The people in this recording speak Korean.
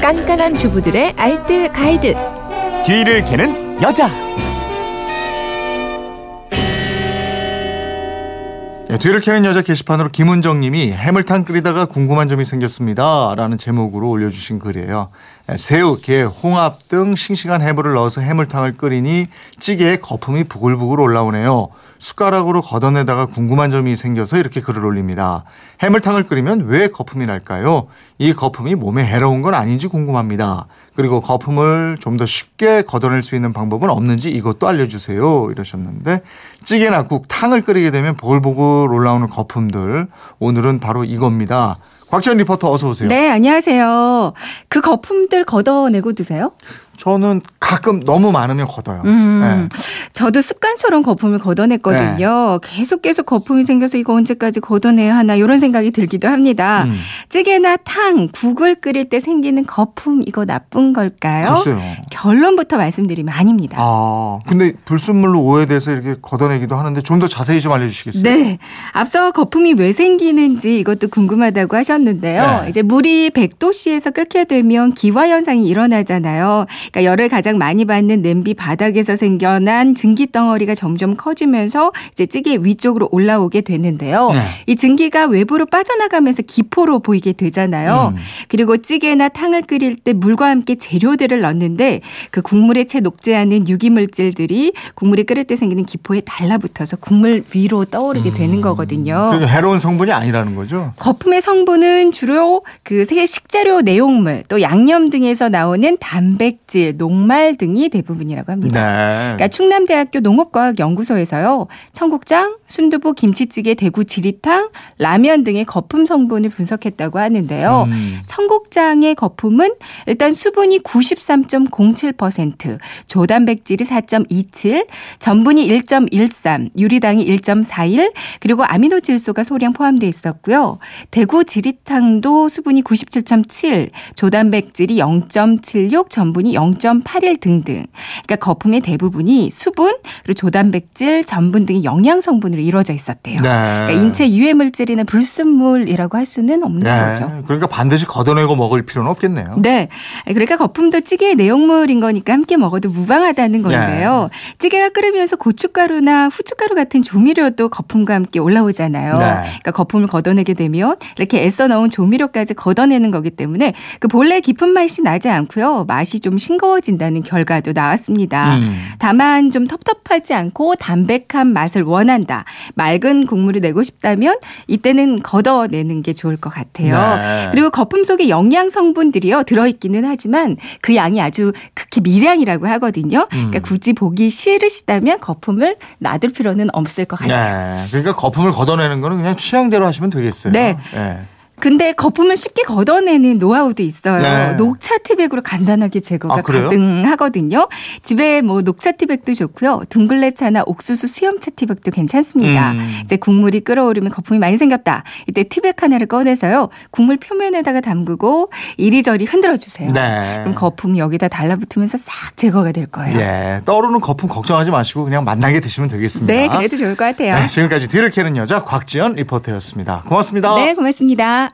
깐깐한 주부들의 알뜰 가이드. 뒤를 캐는 여자. 네, 뒤를 캐는 여자 게시판으로 김은정 님이 해물탕 끓이다가 궁금한 점이 생겼습니다. 라는 제목으로 올려주신 글이에요. 네, 새우, 게, 홍합 등 싱싱한 해물을 넣어서 해물탕을 끓이니 찌개에 거품이 부글부글 올라오네요. 숟가락으로 걷어내다가 궁금한 점이 생겨서 이렇게 글을 올립니다. 해물탕을 끓이면 왜 거품이 날까요? 이 거품이 몸에 해로운 건 아닌지 궁금합니다. 그리고 거품을 좀 더 쉽게 걷어낼 수 있는 방법은 없는지 이것도 알려주세요. 이러셨는데 찌개나 국, 탕을 끓이게 되면 보글보글 올라오는 거품들 오늘은 바로 이겁니다. 곽지연 리포터 어서 오세요. 네, 안녕하세요. 그 거품들 걷어내고 드세요? 저는 가끔 너무 많으면 걷어요. 음, 네. 저도 습관처럼 거품을 걷어냈거든요. 계속 계속 거품이 생겨서 이거 언제까지 걷어내야 하나 이런 생각이 들기도 합니다. 음. 찌개나 탕, 국을 끓일 때 생기는 거품 이거 나쁜 걸까요? 글쎄요. 결론부터 말씀드리면 아닙니다. 아, 근데 불순물로 오해돼서 이렇게 걷어내기도 하는데 좀 더 자세히 좀 알려주시겠어요? 네. 앞서 거품이 왜 생기는지 이것도 궁금하다고 하셨는데요. 네. 이제 물이 100도씨에서 끓게 되면 기화 현상이 일어나잖아요. 그러니까 열을 가장 많이 받는 냄비 바닥에서 생겨난 증기 덩어리가 점점 커지면서 이제 찌개 위쪽으로 올라오게 되는데요. 네. 이 증기가 외부로 빠져나가면서 기포로 보이게 되잖아요. 음. 그리고 찌개나 탕을 끓일 때 물과 함께 재료들을 넣는데 그 국물에 채 녹지 않은 유기물질들이 국물이 끓을 때 생기는 기포에 달라붙어서 국물 위로 떠오르게 되는 거거든요. 그게 해로운 성분이 아니라는 거죠? 거품의 성분은 주로 그세 식재료 내용물 또 양념 등에서 나오는 단백질, 녹말 등이 대부분이라고 합니다. 네. 그러니까 충남대학교 농업과학연구소에서요 청국장, 순두부, 김치찌개, 대구 지리탕, 라면 등의 거품 성분을 분석했다고 하는데요. 음. 청국장의 거품은 일단 수분이 93.07%, 조단백질이 4.27, 전분이 1.13, 유리당이 1.41, 그리고 아미노질소가 소량 포함되어 있었고요. 대구 지리탕도 수분이 97.7, 조단백질이 0.76, 전분이 0.81 등등. 그러니까 거품의 대부분이 수분, 그리고 조단백질, 전분 등의 영양 성분으로 이루어져 있었대요. 네. 그러니까 인체 유해 물질이나 불순물이라고 할 수는 없는 네. 거죠. 그러니까 반드시 걷어내고 먹을 필요는 없겠네요. 네. 그러니까 거품도 찌개의 내용물인 거니까 함께 먹어도 무방하다는 건데요. 네. 찌개가 끓으면서 고춧가루나 후춧가루 같은 조미료도 거품과 함께 올라오잖아요. 네. 그러니까 거품을 걷어내게 되면 이렇게 애써 넣은 조미료까지 걷어내는 거기 때문에 그 본래 깊은 맛이 나지 않고요. 맛이 좀 싱거워진다는 결과도 나왔습니다. 음. 다만 좀 텁텁하지 않고 담백한 맛을 원한다. 맑은 국물을 내고 싶다면 이때는 걷어내는 게 좋을 것 같아요. 네. 그리고 거품 속에 영양 성분들이요 들어있기는 하지만 그 양이 아주 극히 미량이라고 하거든요. 음. 그러니까 굳이 보기 싫으시다면 거품을 놔둘 필요는 없을 것 같아요. 네. 그러니까 거품을 걷어내는 거는 그냥 취향대로 하시면 되겠어요. 네. 네. 근데 거품을 쉽게 걷어내는 노하우도 있어요. 네. 녹차 티백으로 간단하게 제거가 아? 가능하거든요. 집에 뭐 녹차 티백도 좋고요. 둥글레 차나 옥수수 수염차 티백도 괜찮습니다. 음. 이제 국물이 끓어오르면 거품이 많이 생겼다. 이때 티백 하나를 꺼내서요. 국물 표면에다가 담그고 이리저리 흔들어 주세요. 네. 그럼 거품이 여기다 달라붙으면서 싹 제거가 될 거예요. 예. 떠오르는 거품 걱정하지 마시고 그냥 만나게 드시면 되겠습니다. 네, 그래도 좋을 것 같아요. 네, 지금까지 뒤를 캐는 여자 곽지연 리포터였습니다. 고맙습니다. 네, 고맙습니다.